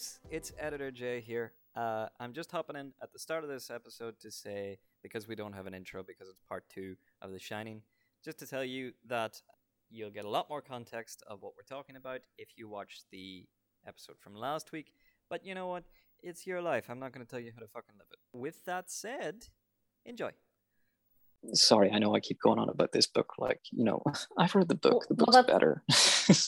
Guys, it's Editor J here. Uh, I'm just hopping in at the start of this episode to say, because we don't have an intro, because it's part two of The Shining, just to tell you that you'll get a lot more context of what we're talking about if you watch the episode from last week. But you know what? It's your life. I'm not going to tell you how to fucking live it. With that said, enjoy. Sorry, I know I keep going on about this book. Like, you know, I've read the book. The Well, book's that's- better.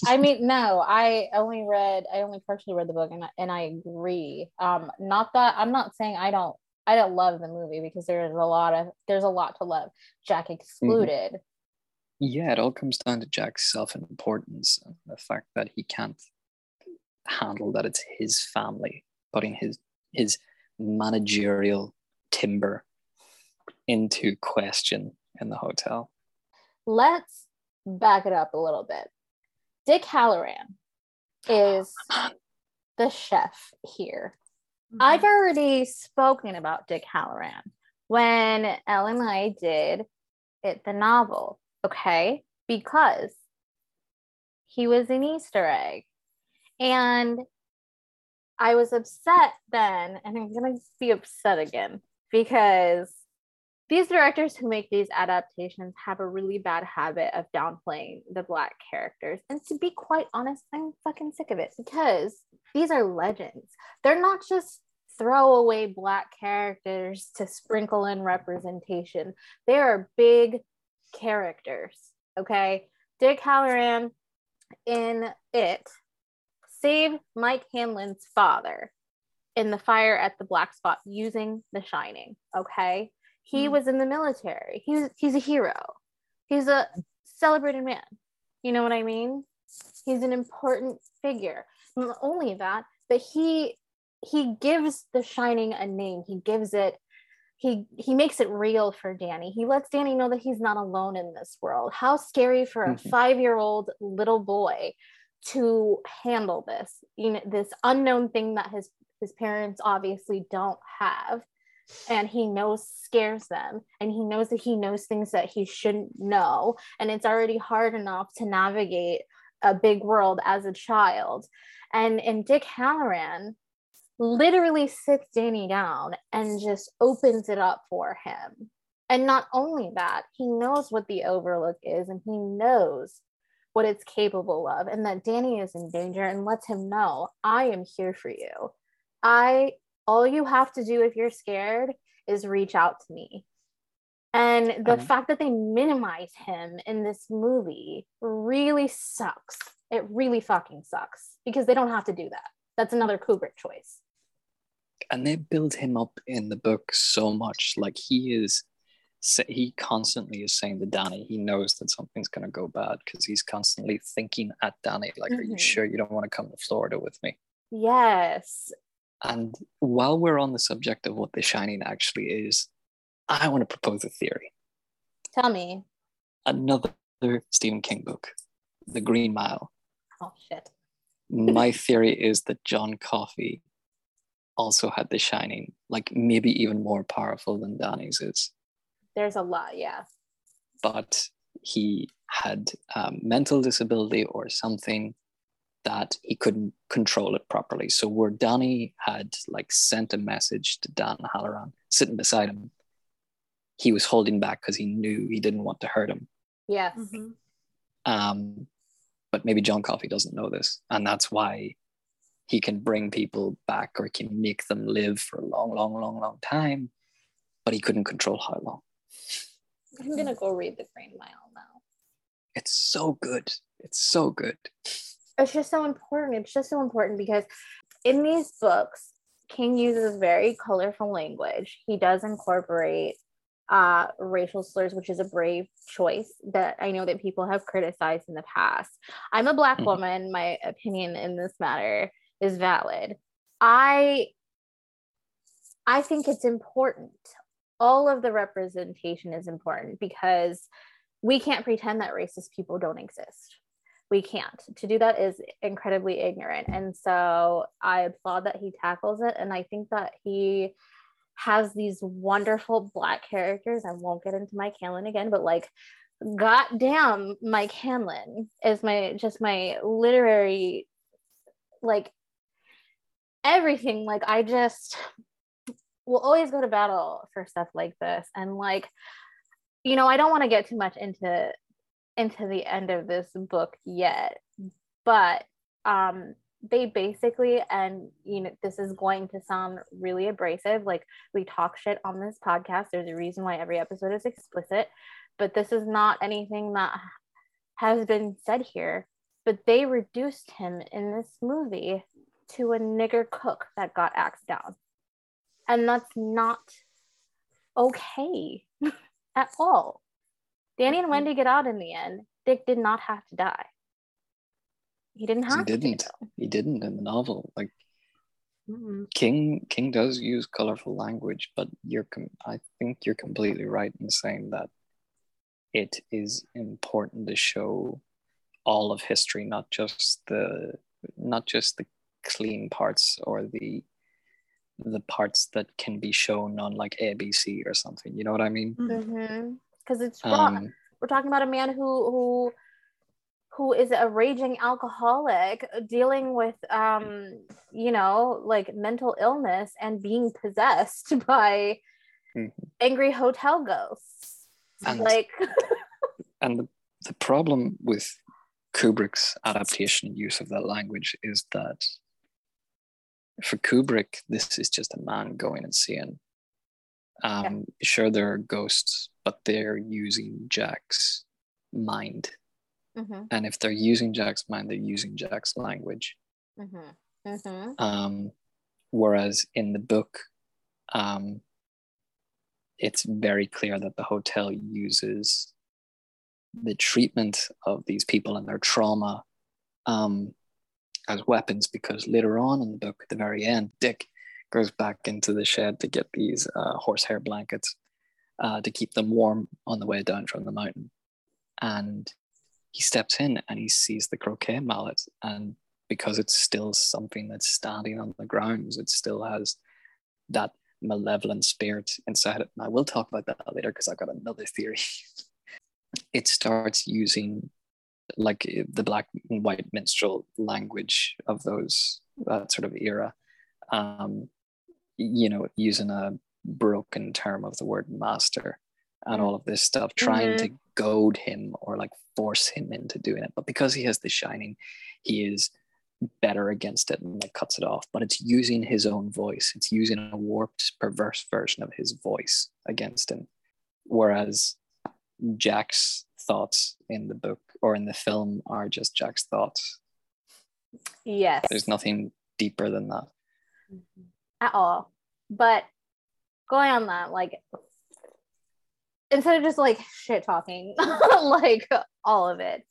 I mean, no, I only read, I only partially read the book, and I, and I agree. Um, not that I'm not saying I don't, I don't love the movie because there's a lot of, there's a lot to love. Jack excluded. yeah, it all comes down to Jack's self-importance and the fact that he can't handle that it's his family putting his his managerial timber into question in the hotel. Let's back it up a little bit. Dick Hallorann is the chef here. Mm-hmm. I've already spoken about Dick Hallorann when Elle and I did it the novel, okay? Because he was an Easter egg. And I was upset then, and I'm gonna be upset again because these directors who make these adaptations have a really bad habit of downplaying the black characters. And to be quite honest, I'm fucking sick of it because these are legends. They're not just throwaway black characters to sprinkle in representation. They are big characters. Okay. Dick Hallorann in it saved Mike Hanlon's father in the fire at the black spot using the shining. Okay. He Hmm. was in the military. He's he's a hero. He's a celebrated man. You know what I mean? He's an important figure. Not only that, but he he gives the shining a name. He gives it he he makes it real for Danny. He lets Danny know that he's not alone in this world. How scary for a Mhm. 5-year-old little boy to handle this. You know, this unknown thing that his his parents obviously don't have and he knows scares them and he knows that he knows things that he shouldn't know and it's already hard enough to navigate a big world as a child. And and dick hallorann literally sits danny down and just opens it up for him. And not only that he knows what the overlook is and he knows what it's capable of and that danny is in danger and lets him know i am here for you. I all you have to do if you're scared is reach out to me. And the Mhm. fact that they minimize him in this movie really sucks. It really fucking sucks because they don't have to do that. That's another Kubrick choice. and they build him up in the book so much like he is he constantly is saying to danny he knows that something's going to go bad because he's constantly thinking at danny like are you Mhm. sure you don't want to come to florida with me Yes. And while we're on the subject of what the shining actually is i want to propose a theory Tell me. another stephen king book the green mile Oh shit. my theory is that john coffey also had the shining like maybe even more powerful than danny's is There's a lot, yeah. but he had um, mental disability or something that he couldn't control it properly. So where Danny had like sent a message to Dan Hallorann sitting beside him, he was holding back because he knew he didn't want to hurt him. Yes. Mhm. Um, but maybe John Coffey doesn't know this, and that's why he can bring people back or can make them live for a long, long, long, long time. But he couldn't control how long. I'm gonna go read the Green Mile now. It's so good. It's so good. It's just so important. It's just so important because in these books, King uses very colorful language. He does incorporate uh, racial slurs, which is a brave choice that I know that people have criticized in the past. I'm a black Mhm. woman. My opinion in this matter is valid. I I think it's important. All of the representation is important because we can't pretend that racist people don't exist we can't to do that is incredibly ignorant and so i applaud that he tackles it and i think that he has these wonderful black characters i won't get into mike hanlon again but like goddamn mike hanlon is my just my literary like everything. Like I just will always go to battle for stuff like this. And like, you know, I don't want to get too much into into the end of this book yet, but um they basically and you know this is going to sound really abrasive like we talk shit on this podcast there's a reason why every episode is explicit but this is not anything that has been said here but they reduced him in this movie to a nigger cook that got axed down. And that's not okay at all danny and mm-hmm. wendy get out in the end dick did not have to die he didn't have he to didn't. though. He didn't in the novel. Like Mm-mm. King, King does use colorful language, but you're. Com- I think you're completely right in saying that it is important to show all of history, not just the, not just the clean parts or the, the parts that can be shown on like ABC or something. You know what I mean? Mm-hmm. mm-hmm. Because it's raw. Um, We're talking about a man who who who is a raging alcoholic dealing with um you know like mental illness and being possessed by Mhm. angry hotel ghosts And- like and the, the problem with Kubrick's adaptation and use of that language is that for Kubrick, this is just a man going and seeing. Um, Sure, there are ghosts, but they're using Jack's mind. Mhm, And if they're using Jack's mind, they're using Jack's language. mhm, mhm. Um, whereas in the book, um, it's very clear that the hotel uses the treatment of these people and their trauma um, as weapons because later on in the book, at the very end, Dick goes back into the shed to get these uh, horsehair blankets uh, to keep them warm on the way down from the mountain. And he steps in and he sees the croquet mallet. And because it's still something that's standing on the grounds, it still has that malevolent spirit inside it. And I will talk about that later because I've got another theory. it starts using like the black and white minstrel language of those that sort of era. Um, you know, using a broken term of the word master and mm. all of this stuff, trying to mm-hmm. goad him or like force him into doing it. But because he has the shining, he is better against it and like cuts it off. But it's using his own voice. It's using a warped, perverse version of his voice against him. Whereas Jack's thoughts in the book or in the film are just Jack's thoughts. yes There's nothing deeper than that. Mm-hmm. At all. But going on that, like instead of just like shit talking, like all of it,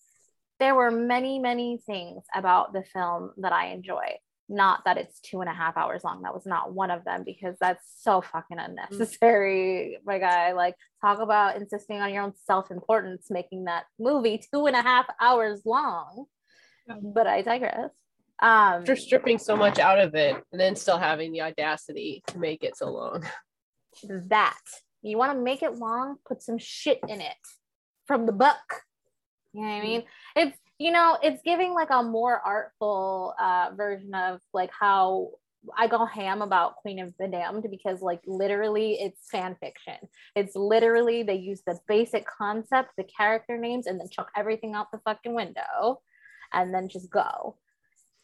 there were many, many things about the film that I enjoy. Not that it's two and a half hours long. That was not one of them because that's so fucking mm. unnecessary, my guy. Like, talk about insisting on your own self importance, making that movie two and a half hours long. Yeah. But I digress. Um, After stripping so much out of it and then still having the audacity to make it so long. that you want to make it long put some shit in it from the book. You know what i mean? It's you know it's giving like a more artful uh version of like how i go ham about queen of the damned because like literally it's fan fiction. It's literally they use the basic concept the character names and then chuck everything out the fucking window and then just go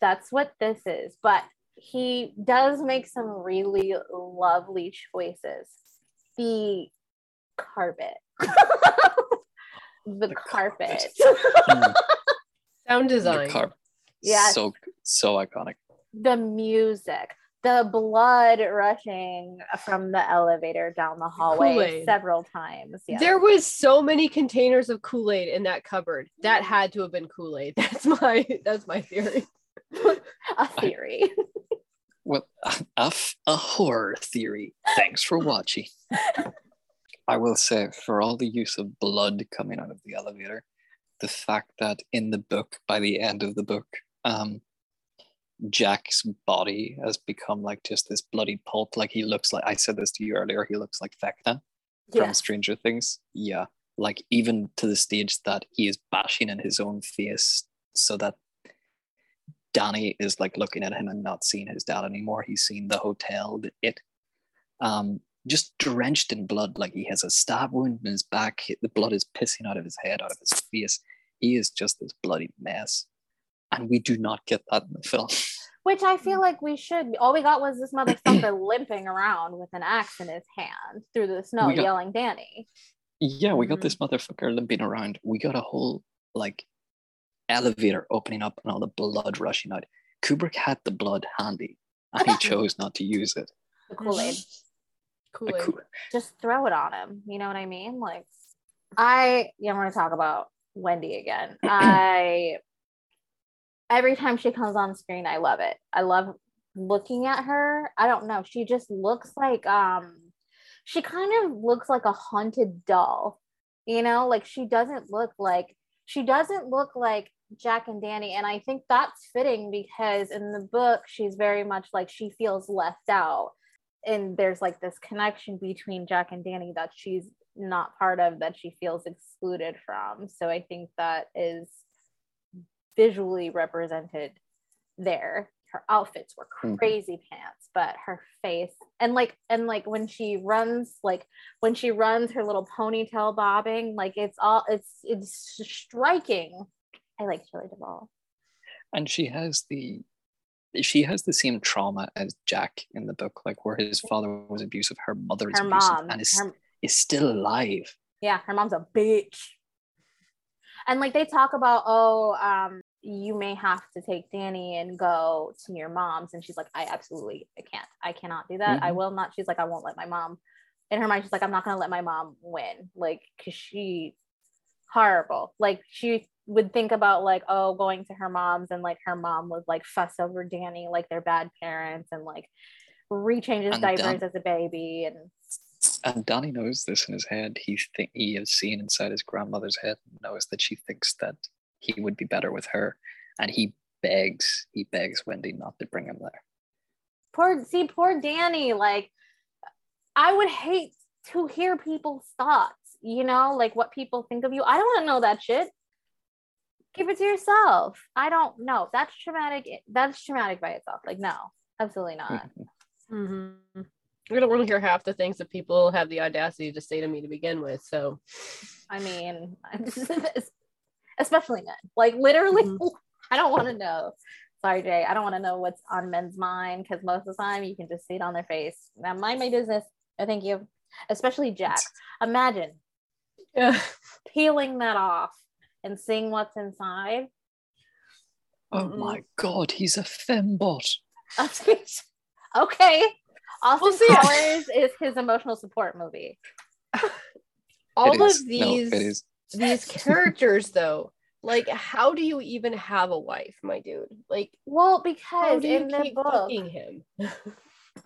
that's what this is but he does make some really lovely choices. The carpet. the, The carpet. Mm, Sound the design. car- Yes. So so iconic. the music. The blood rushing from the elevator down the hallway Kool-Aid. several times. Yeah. There was so many containers of Kool-Aid in that cupboard. That had to have been Kool-Aid. That's my that's my theory. a theory. Well, a, f- a horror theory. Thanks for watching. I will say, for all the use of blood coming out of the elevator, the fact that in the book, by the end of the book, um, Jack's body has become like just this bloody pulp. Like he looks like I said this to you earlier. He looks like Vecna from Stranger Things. Yeah, like even to the stage that he is bashing in his own face, so that Danny is like looking at him and not seeing his dad anymore. He's seen the hotel, the it, um, just drenched in blood. Like he has a stab wound in his back. The blood is pissing out of his head, out of his face. He is just this bloody mess, and we do not get that in the film. Which I feel like we should. All we got was this motherfucker limping around with an axe in his hand through the snow, got- yelling Danny. Yeah, we got Mhm. this motherfucker limping around. We got a whole like elevator opening up and all the blood rushing out. Kubrick had the blood handy and he chose not to use it. The Kool Aid. Kool Like, Aid. Ku- Just throw it on him. You know what I mean? Like, I, yeah, I'm going to talk about Wendy again. I, every time she comes on screen, I love it. I love looking at her. I don't know. She just looks like, um, she kind of looks like a haunted doll. You know, like she doesn't look like, she doesn't look like Jack and Danny. And I think that's fitting because in the book, she's very much like she feels left out. And there's like this connection between Jack and Danny that she's not part of, that she feels excluded from. So I think that is visually represented there. Her outfits were Mhm. crazy pants, but her face and like and like when she runs, like when she runs her little ponytail bobbing, like it's all it's it's striking. I like Shirley Duvall. and she has the she has the same trauma as Jack in the book, like where his father was abusive, her mother is Her abusive, mom, and is, her, is still alive. yeah, her mom's a bitch. And like they talk about, oh, um, you may have to take Danny and go to your mom's. And she's like, I absolutely I can't. I cannot do that. I Mhm. will not. She's like, I won't let my mom. In her mind, she's like, I'm not gonna let my mom win. Like, cause she horrible. Like she would think about like, oh, going to her mom's and like her mom would like fuss over Danny, like they're bad parents and like rechanges And diapers as a baby and And Danny knows this in his head. He think he has seen inside his grandmother's head and knows that she thinks that he would be better with her. And he begs, he begs Wendy not to bring him there. poor see poor danny like i would hate to hear people's thoughts you know like what people think of you i don't want to know that shit keep it to yourself i don't know that's traumatic that's traumatic by itself like no absolutely not Mm-hmm. I don't want to hear half the things that people have the audacity to say to me to begin with. So i mean especially men like literally Mhm. i don't want to know sorry jay i don't want to know what's on men's mind because most of the time you can just see it on their face now mind my business no thank you especially jack imagine yeah. peeling that off and seeing what's inside. Oh Mm-mm. my god, he's a fembot. okay. Austin Well, Powers is his emotional support movie. All It of is. No, these it is. These characters though, like how do you even have a wife, my dude? Like Well, how because do you in the keep book, fucking him?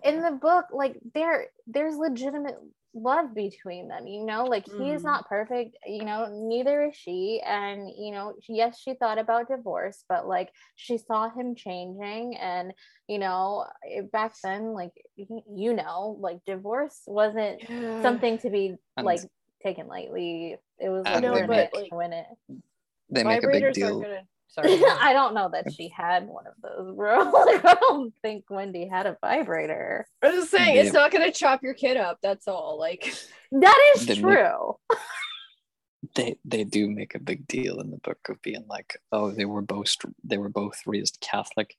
in the book, like there, there's legitimate love between them. You know, like he is Mhm. not perfect. You know, neither is she. And you know, yes, she thought about divorce, but like she saw him changing, and you know, back then, like you know, like divorce wasn't something to be And- like taken lightly. It was I like know, but, like, to win it. They make a big deal. gonna. Sorry. I don't know that she had one of those, bro. Like, I don't think Wendy had a vibrator. I'm just saying it's not gonna chop your kid up. That's all. Like That is They make- true. They they do make a big deal in the book of being like, oh, they were both they were both raised Catholic,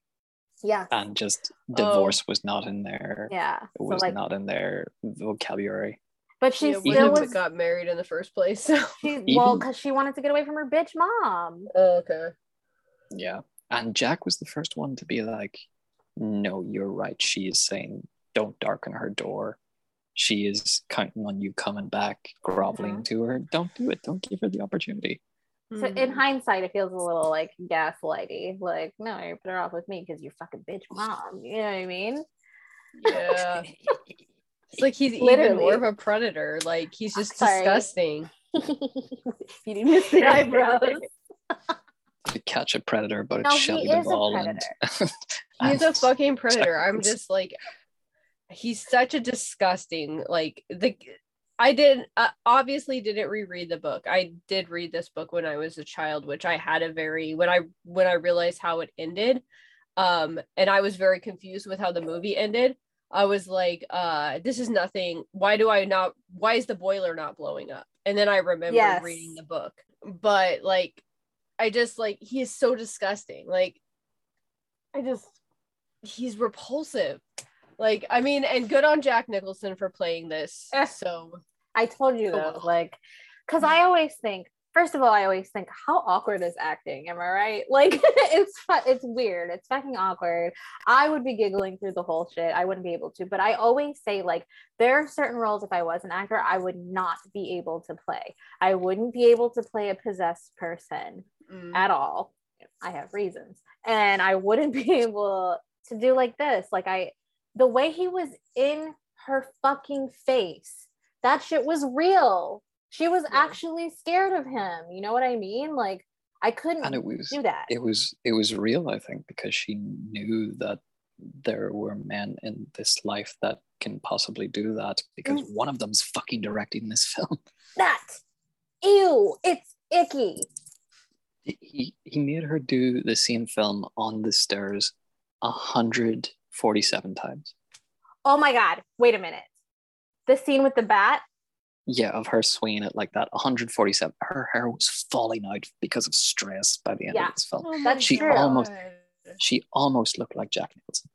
Yeah. and just oh. divorce was not in there. Yeah. it So was like, not in their vocabulary. But she yeah, still was. got married in the first place. So She, well, because she wanted to get away from her bitch mom. oh, okay. Yeah. And Jack was the first one to be like, no, you're right. She is saying, don't darken her door. She is counting on you coming back, groveling Mhm. to her. Don't do it. Don't give her the opportunity. So in Mhm. hindsight, it feels a little like gaslighty. Like, no, you're better off with me because you're fucking bitch mom. You know what I mean? yeah, it's like he's even more of a predator. Like he's just Sorry. disgusting. you didn't miss the eyebrows. to catch a predator, but it's No, he Shelley Duvall and, He's a fucking predator. I'm just like, he's such a disgusting. Like the, I did uh, obviously didn't reread the book. I did read this book when I was a child, which I had a very when I when I realized how it ended. Um, and I was very confused with how the movie ended. I was like, uh, this is nothing. Why do I not why is the boiler not blowing up? And then I remember Yes. reading the book. But like I just like he is so disgusting. Like I just he's repulsive. Like I mean, and good on Jack Nicholson for playing this. Eh. So I told you Oh, though, well. like, because I always think, first of all, I always think, how awkward is acting? Am I right? Like, it's it's weird. It's fucking awkward. I would be giggling through the whole shit. I wouldn't be able to. But I always say, like, there are certain roles. If I was an actor, I would not be able to play. I wouldn't be able to play a possessed person mm, at all. I have reasons. And I wouldn't be able to do like this. Like I the way he was in her fucking face, that shit was real. She was Yeah. actually scared of him. You know what I mean? Like I couldn't and it was do that. it was it was real i think because she knew that there were men in this life that can possibly do that because Mm. one of them's fucking directing this film that. Ew, it's icky. he he made her do the same film on the stairs 147 times Oh my god. Wait a minute. The scene with the bat. Yeah of her swinging it like that 147 her hair was falling out because of stress by the end Yeah. of this film Oh That's She true. almost- she almost looked like jack nicholson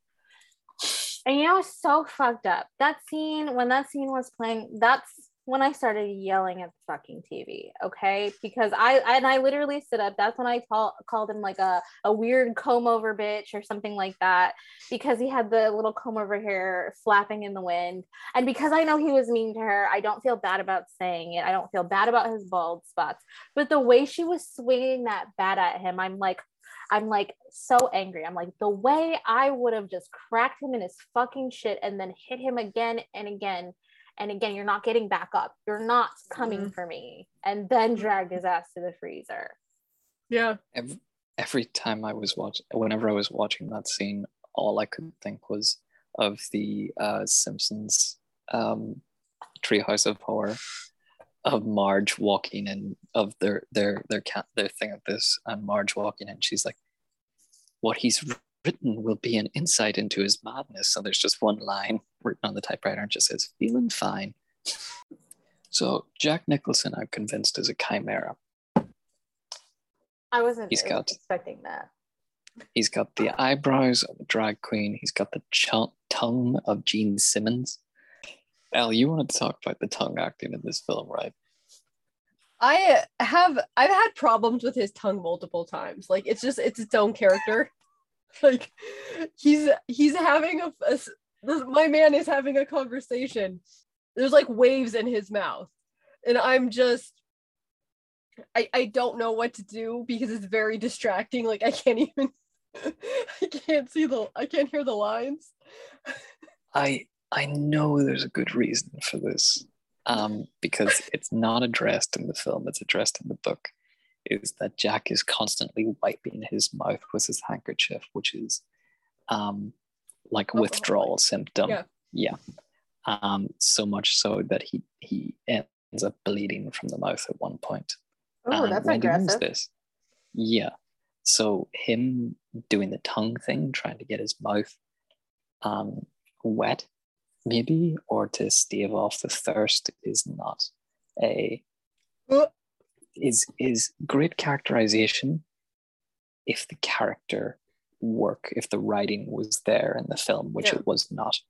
And you know, it's so fucked up. That scene, when that scene was playing, that's when I started yelling at the fucking TV. Okay. Because I, and I literally stood up. That's when I call, called him like a, a weird comb over bitch or something like that. Because he had the little comb over hair flapping in the wind. And because I know he was mean to her, I don't feel bad about saying it. I don't feel bad about his bald spots. But the way she was swinging that bat at him, I'm like, I'm like so angry. I'm like, the way I would have just cracked him in his fucking shit and then hit him again and again and again. You're not getting back up. You're not coming Mhm. for me. And then dragged his ass to the freezer. Yeah. every, every time I was watching, whenever I was watching that scene, all I could think was of the uh, Simpsons um, Treehouse of Horror, of Marge walking in, of their their their cat their thing of this, and Marge walking in. She's like, "What he's written will be an insight into his madness." So there's just one line written on the typewriter, and just says, "Feeling fine." So Jack Nicholson, I'm convinced, is a chimera. I wasn't He's got- expecting that. He's got the eyebrows of a drag queen. He's got the ch- tongue of Gene Simmons. Al, you want to talk about the tongue acting in this film, right? I have I've had problems with his tongue multiple times. Like it's just it's its own character. Like he's he's having a, a this, my man is having a conversation. There's like waves in his mouth, and I'm just I I don't know what to do because it's very distracting. Like I can't even I can't see the I can't hear the lines. I I know there's a good reason for this, um, because it's not addressed in the film; it's addressed in the book. Is that Jack is constantly wiping his mouth with his handkerchief, which is, um, like Alcohol. withdrawal symptom. Yeah. yeah. Um, so much so that he he ends up bleeding from the mouth at one point. Oh, And that's knows aggressive. This. Yeah. So him doing the tongue thing, trying to get his mouth um, wet, maybe, or to stave off the thirst, is not a is is great characterization if the character work, if the writing was there in the film, which Yeah. it was not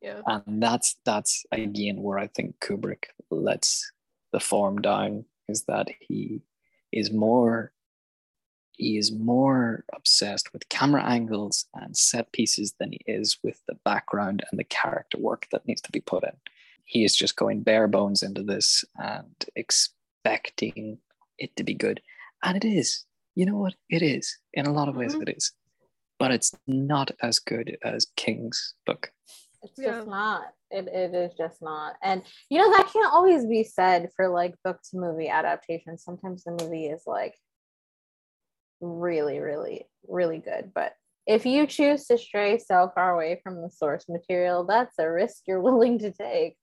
Yeah. and that's that's again where I think Kubrick lets the form down is that he is more he is more obsessed with camera angles and set pieces than he is with the background and the character work that needs to be put in. He is just going bare bones into this and expecting it to be good. And it is. You know what? It is. In a lot of ways, Mhm. it is. But it's not as good as King's book. It's Yeah. just not. It, it is just not. And you know, that can't always be said for like book to movie adaptations. Sometimes the movie is like really, really, really good. But if you choose to stray so far away from the source material, that's a risk you're willing to take.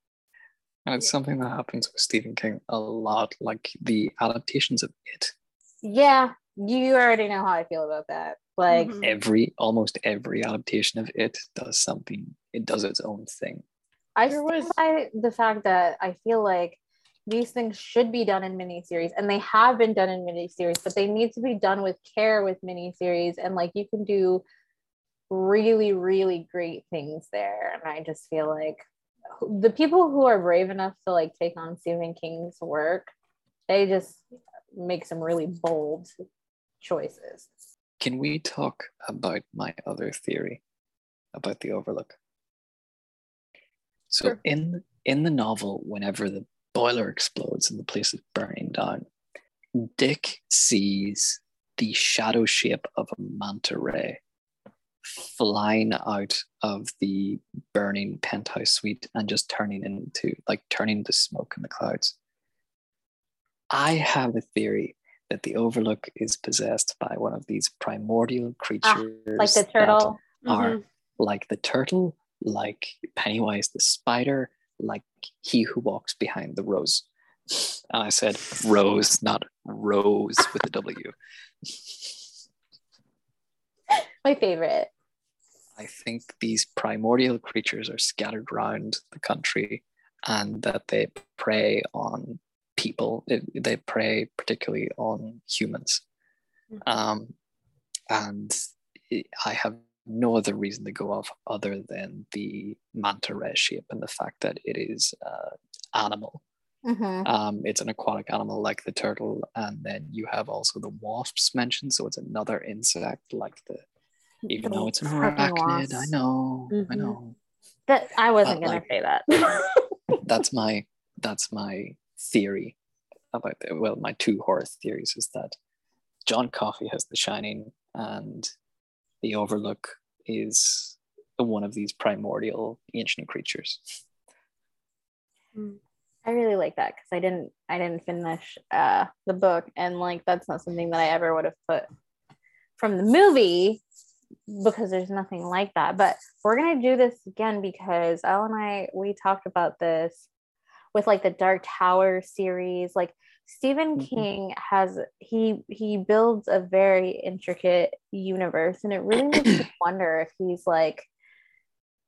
And it's something that happens with Stephen King a lot, like the adaptations of it. Yeah, you already know how I feel about that. Like Mhm. every almost every adaptation of it does something it does its own thing I There stand was- by the fact that I feel like these things should be done in miniseries, and they have been done in miniseries, but they need to be done with care with miniseries, and like you can do really, really great things there. And I just feel like the people who are brave enough to like take on Stephen King's work, they just make some really bold choices. Can we talk about my other theory about the overlook so Sure. in in the novel whenever the boiler explodes and the place is burning down dick sees the shadow shape of a manta ray flying out of the burning penthouse suite and just turning into like turning to smoke in the clouds i have a theory that the overlook is possessed by one of these primordial creatures Ah, Like the turtle. are Mhm. like the turtle, like Pennywise the spider, like he who walks behind the rose. And I said rose, not rose with a W. My favorite. I think these primordial creatures are scattered around the country and that they prey on people. They- They prey particularly on humans. Mhm. Um, and I- I have no other reason to go off other than the manta ray shape and the fact that it is uh, animal. Mhm. Um, it's an aquatic animal like the turtle, and then you have also the wasps mentioned, so it's another insect like the. Even though it's an arachnid, I know, I Mhm. know. That I wasn't gonna like- say that. That's my that's my theory about the, well, my two horror theories is that John Coffey has The Shining, and The Overlook is one of these primordial ancient creatures. I really like that because I didn't I didn't finish uh the book and like that's not something that I ever would have put from the movie because there's nothing like that. But we're gonna do this again because Al and I we talked about this with like the Dark Tower series. Like Stephen Mhm. King has he he builds a very intricate universe and it really makes me wonder if he's like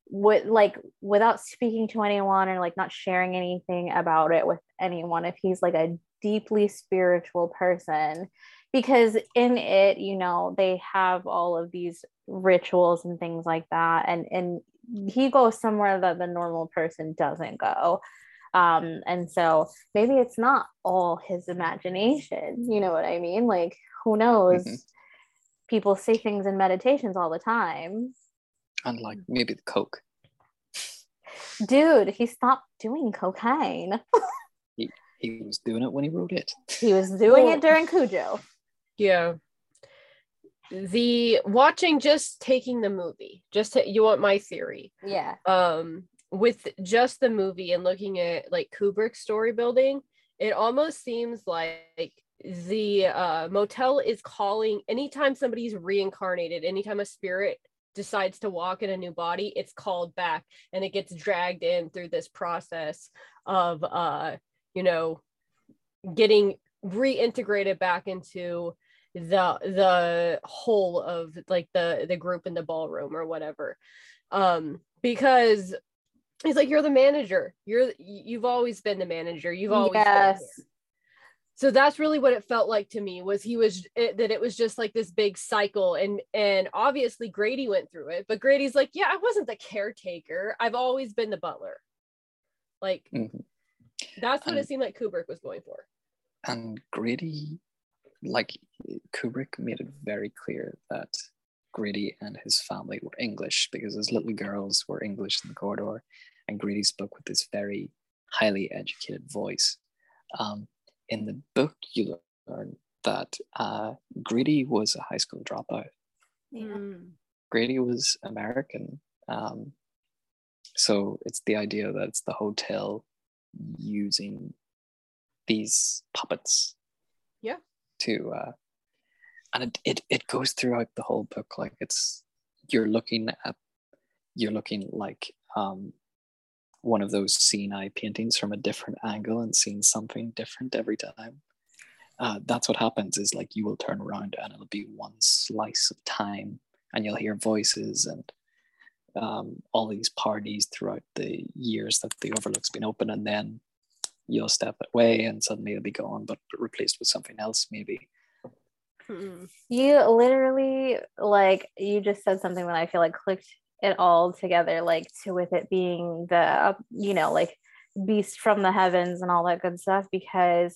with like without speaking to anyone or like not sharing anything about it with anyone if he's like a deeply spiritual person because in it you know they have all of these rituals and things like that and and he goes somewhere that the normal person doesn't go um and so maybe it's not all his imagination you know what i mean like who knows Mhm. people say things in meditations all the time And like maybe the Coke. dude he stopped doing cocaine He was doing it when he wrote it. he was doing Well- it during cujo Yeah. The watching just taking the movie, just to, you want my theory. yeah Um, with just the movie and looking at like Kubrick's story building, it almost seems like the uh, motel is calling anytime somebody's reincarnated, anytime a spirit decides to walk in a new body, it's called back and it gets dragged in through this process of uh, you know, getting reintegrated back into the the whole of like the the group in the ballroom or whatever. Um because he's like you're the manager. You're you've always been the manager. You've always yes. so that's really what it felt like to me was he was it, that it was just like this big cycle and and obviously grady went through it but grady's like yeah i wasn't the caretaker. I've always been the butler. Like Mhm. that's what it seemed like kubrick was going for. And Grady, like Kubrick made it very clear that Grady and his family were English because his little girls were English in the corridor, and Grady spoke with this very highly educated voice. Um, in the book, you learn that uh, Grady was a high school dropout. yeah. Grady was American. Um, so it's the idea that it's the hotel using these puppets. Yeah. To uh, and it, it it goes throughout the whole book. Like it's you're looking at you're looking like um one of those seeing eye paintings from a different angle and seeing something different every time. uh, that's what happens is like you will turn around and it'll be one slice of time and you'll hear voices and um, all these parties throughout the years that the overlook's been open and then you'll step away and suddenly it'll be gone but replaced with something else maybe You literally like you just said something that I feel like clicked it all together, like to with it being the you know like beast from the heavens and all that good stuff because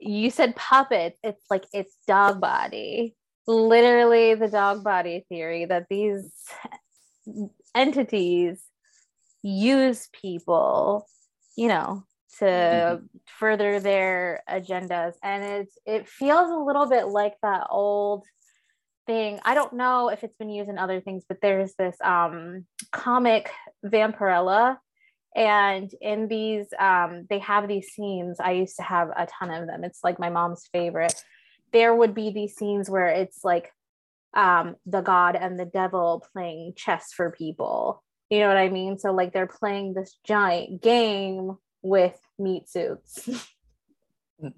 you said puppet it's like it's dog body. Literally the dog body theory that these entities use people you know to Mhm. further their agendas. And it's it feels a little bit like that old thing. I don't know if it's been used in other things but there's this um comic vampirella. And in these um they have these scenes. I used to have a ton of them. It's like my mom's favorite. There would be these scenes where it's like um the god and the devil playing chess for people. You know what i mean? So like they're playing this giant game with meat suits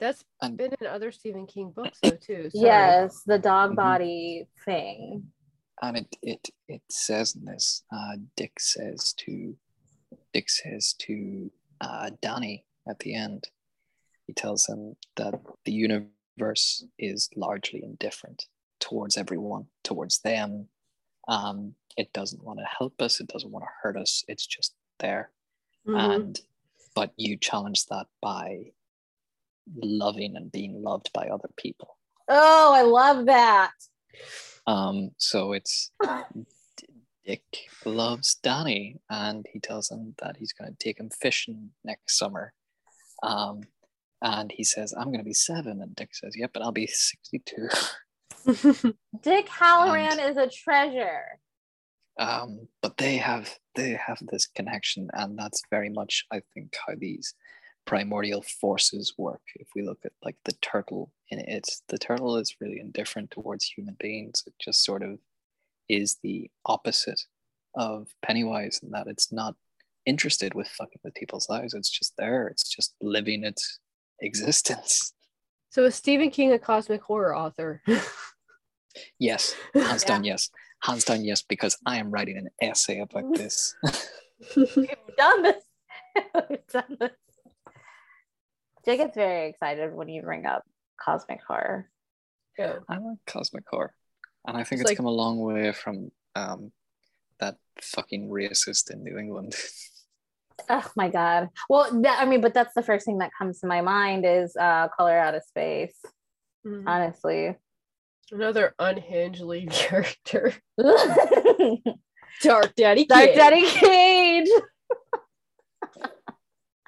That's And- been in other Stephen King books though too. Sorry. yes the dog Mhm. body thing and it it it says in this uh dick says to dick says to uh danny at the end he tells him that the universe is largely indifferent towards everyone towards them um it doesn't want to help us it doesn't want to hurt us it's just there Mhm. and but you challenge that by loving and being loved by other people oh i love that um so it's Dick loves Danny, and he tells him that he's going to take him fishing next summer. Um, and he says, "I'm going to be seven. and Dick says, "Yep, but I'll be 62." dick hallorann is a treasure um, but they have they have this connection, and that's very much, I think, how these primordial forces work. If we look at like the turtle in it, the turtle is really indifferent towards human beings. It just sort of is the opposite of Pennywise in that it's not interested with fucking with people's lives. It's just there. It's just living its existence. so is Stephen King a cosmic horror author? Yes, hands Yeah. down, yes. Hands down, yes, because I am writing an essay about this. We've done this. We've done this. Jay gets very excited when you bring up cosmic horror. yeah. I like cosmic horror. And I think It's it's like- come a long way from um, that fucking racist in New England. Oh my god. Well, that, I mean, but that's the first thing that comes to my mind is uh, Color Out of Space. Mhm. Honestly. Another unhinged lead character. Dark Dark Daddy Dark Daddy Cage.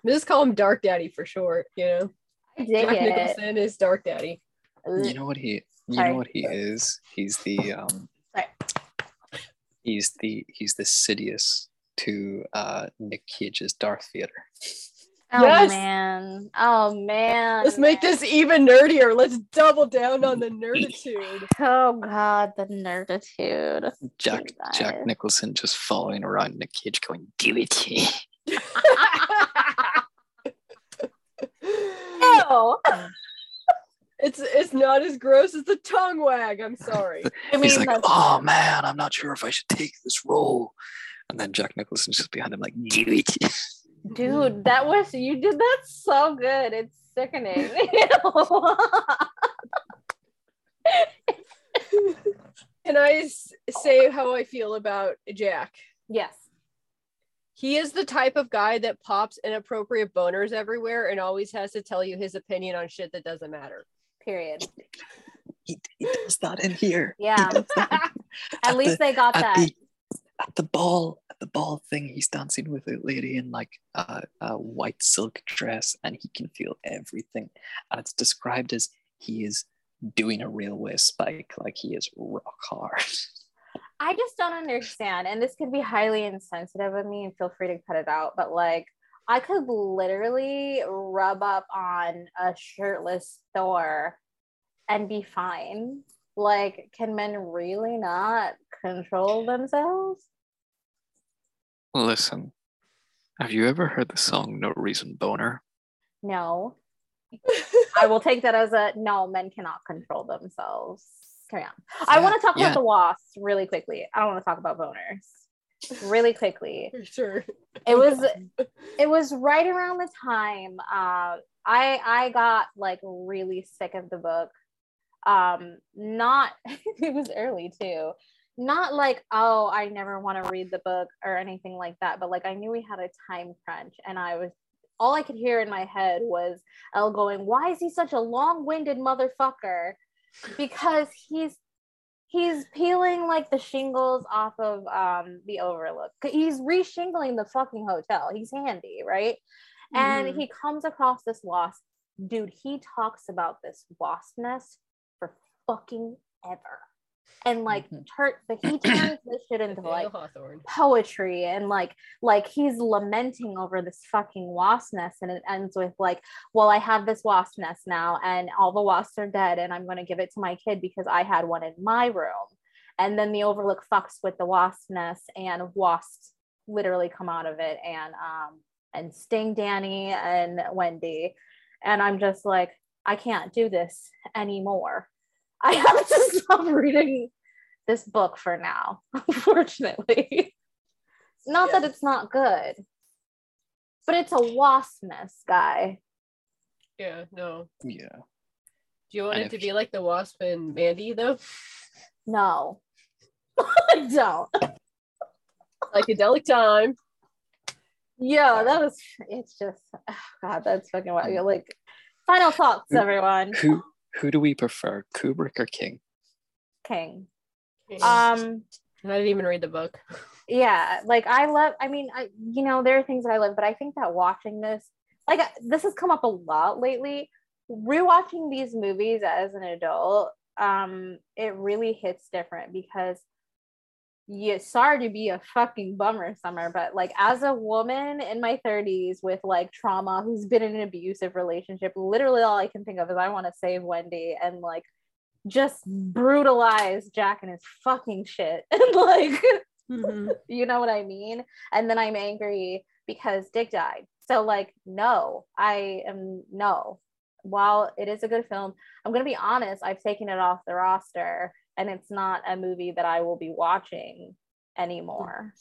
Just call him Dark Daddy for short, you know. I dig Jack it. Nicholson is Dark Daddy. you know what he you Sorry. know what he is? He's the um Sorry. he's the he's the Sidious to uh Nick Cage's Darth Vader. Oh Yes! man. Oh man. Let's make this even nerdier. Let's double down on the nerditude. Oh god, the nerditude. Jack You Jack. Nicholson just following around Nick Cage going, do it. Ew. Oh. it's it's not as gross as the tongue wag. I'm sorry. I mean, He's like, that's- oh man, I'm not sure if I should take this role. And then Jack Nicholson's just behind him like, do it. Dude, mm-hmm. that was you did that so good. It's sickening. Can I say how I feel about Jack? yes. He is the type of guy that pops inappropriate boners everywhere and always has to tell you his opinion on shit that doesn't matter. Period. He, he does that in here. Yeah. does that. At At least the- they got at that. the at the ball at the ball thing he's dancing with a lady in like a, a white silk dress and he can feel everything and it's described as he is doing a railway spike like he is rock hard I just don't understand. And this could be highly insensitive of me, and feel free to cut it out. But like, I could literally rub up on a shirtless Thor and be fine. Like, can men really not control themselves? Listen have you ever heard the song no reason boner No. I will take that as a no, men cannot control themselves. Carry on. I want to talk yeah. about the wasps really quickly. I don't want to talk about boners. Really quickly. Sure. It was it was right around the time uh, I I got like really sick of the book. Um, not it was early too. Not like oh I never want to read the book or anything like that, but like I knew we had a time crunch, and I was all I could hear in my head was L going, "Why is he such a long-winded motherfucker?" Because he's he's peeling like the shingles off of um the overlook. He's reshingling the fucking hotel. He's handy right? And Mhm. he comes across this wasp. Dude he talks about this wasp nest for fucking ever and like Mhm. tur- but he turns this shit into like Hawthorne. poetry and like like he's lamenting over this fucking wasp nest and it ends with like well i have this wasp nest now and all the wasps are dead and i'm going to give it to my kid because i had one in my room and then the overlook fucks with the wasp nest and wasps literally come out of it and um and sting danny and wendy and i'm just like i can't do this anymore i have to stop reading this book for now, unfortunately. not that it's not good, but it's a wasp nest, guy. Yeah, no. Yeah. Do you want And it to if- be like the wasp and Mandy though? No, I don't. Psychedelic time. Yeah, that was. It's just, oh God, that's fucking wild. You're like, final thoughts, everyone. Who who do we prefer, Kubrick or King? King. Um, I didn't even read the book. yeah like i love i mean i you know there are things that i love but i think that watching this like this has come up a lot lately rewatching these movies as an adult um it really hits different because yeah sorry to be a fucking bummer summer but like as a woman in my 30s with like trauma who's been in an abusive relationship literally all i can think of is i want to save wendy and like just brutalize jack and his fucking shit and like mm-hmm. you know what I mean? And then I'm angry because Dick died. So like, no, I am no. While it is a good film, I'm gonna be honest, I've taken it off the roster and it's not a movie that I will be watching anymore.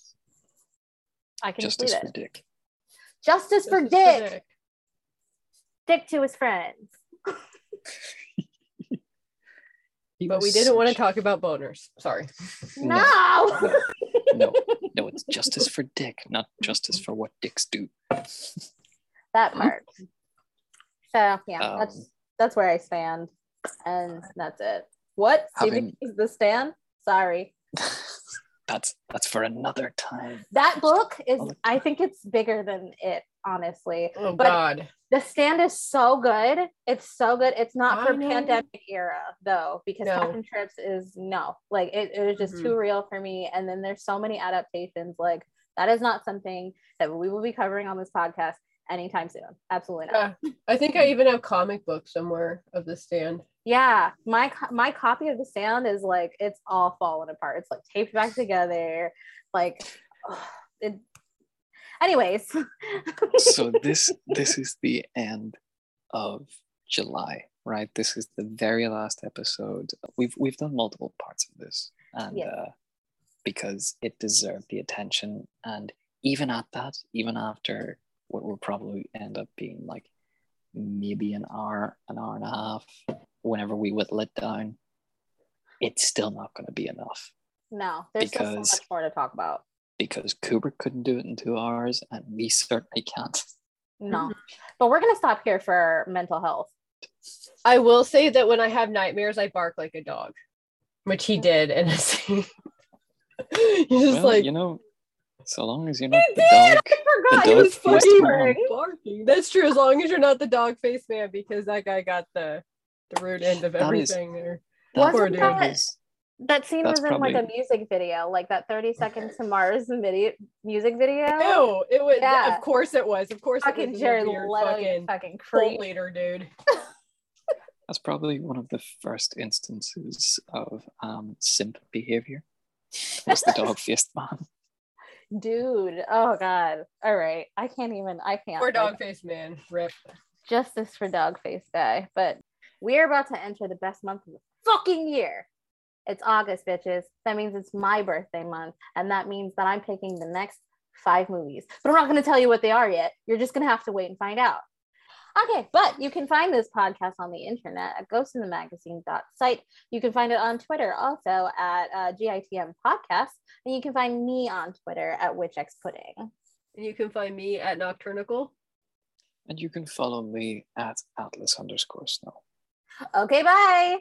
I can just Justice leave for it. Dick. Justice for Justice Dick. Dick to his friends. But we didn't want to talk about boners. Sorry. No. No, no, it's justice for Dick, not justice for what dicks do. that part. So yeah, Um, that's that's where I stand, and that's it. What? Having- King's The Stand? Sorry, that's that's for another time. that book is. I'll- I think it's bigger than it. Honestly, Oh But- God. The Stand is so good. It's so good. It's not I for know. pandemic era though, because No. Captain Trips is no. Like it, it was just Mhm. too real for me. And then there's so many adaptations. Like that is not something that we will be covering on this podcast anytime soon. Absolutely not. Yeah. I think I even have comic books somewhere of the stand. Yeah, my my copy of the stand is like it's all falling apart. It's like taped back together. Like, ugh, it. Anyways, So this this is the end of July, right? This is the very last episode. We've we've done multiple parts of this, and Yeah. uh, because it deserved the attention, and even at that, even after what will probably end up being like maybe an hour, an hour and a half, whenever we whittle let down, it's still not going to be enough no, there's still so Because- much more to talk about. because Kubrick couldn't do it in two hours, and we certainly can't. No, but we're gonna stop here for mental health. I will say that when I have nightmares, I bark like a dog, which he did in a scene. He's just well, like you know, so long as you're not the did! dog. I forgot The he dog was faced whispering. barking. That's true, as long as you're not the dog face man, because that guy got the the rude end of That is- everything there. That Poor Wasn't dude. that is- that scene was in like a music video, like that 30 seconds to Mars video music video? Ew, it was. Yeah. Of course it was. Of course it Fucking was. Jared Leto, fucking fucking cult creep. leader, dude. That's probably one of the first instances of um, simp behavior. Was the dog faced man? Dude, oh god. All right. I can't even I can't. Like, dog face man. Rip. justice for dog face Guy. But we're about to enter the best month of the fucking year. It's August, bitches. That means it's my birthday month. And that means that I'm picking the next five movies. But I'm not going to tell you what they are yet. You're just going to have to wait and find out. Okay, but you can find this podcast on the internet at ghostinthemagazine.site. You can find it on Twitter also at uh, GITM Podcast. And you can find me on Twitter at WitchXPudding. And you can find me at Nocturnical. And you can follow me at Atlas underscore snow. Okay, bye.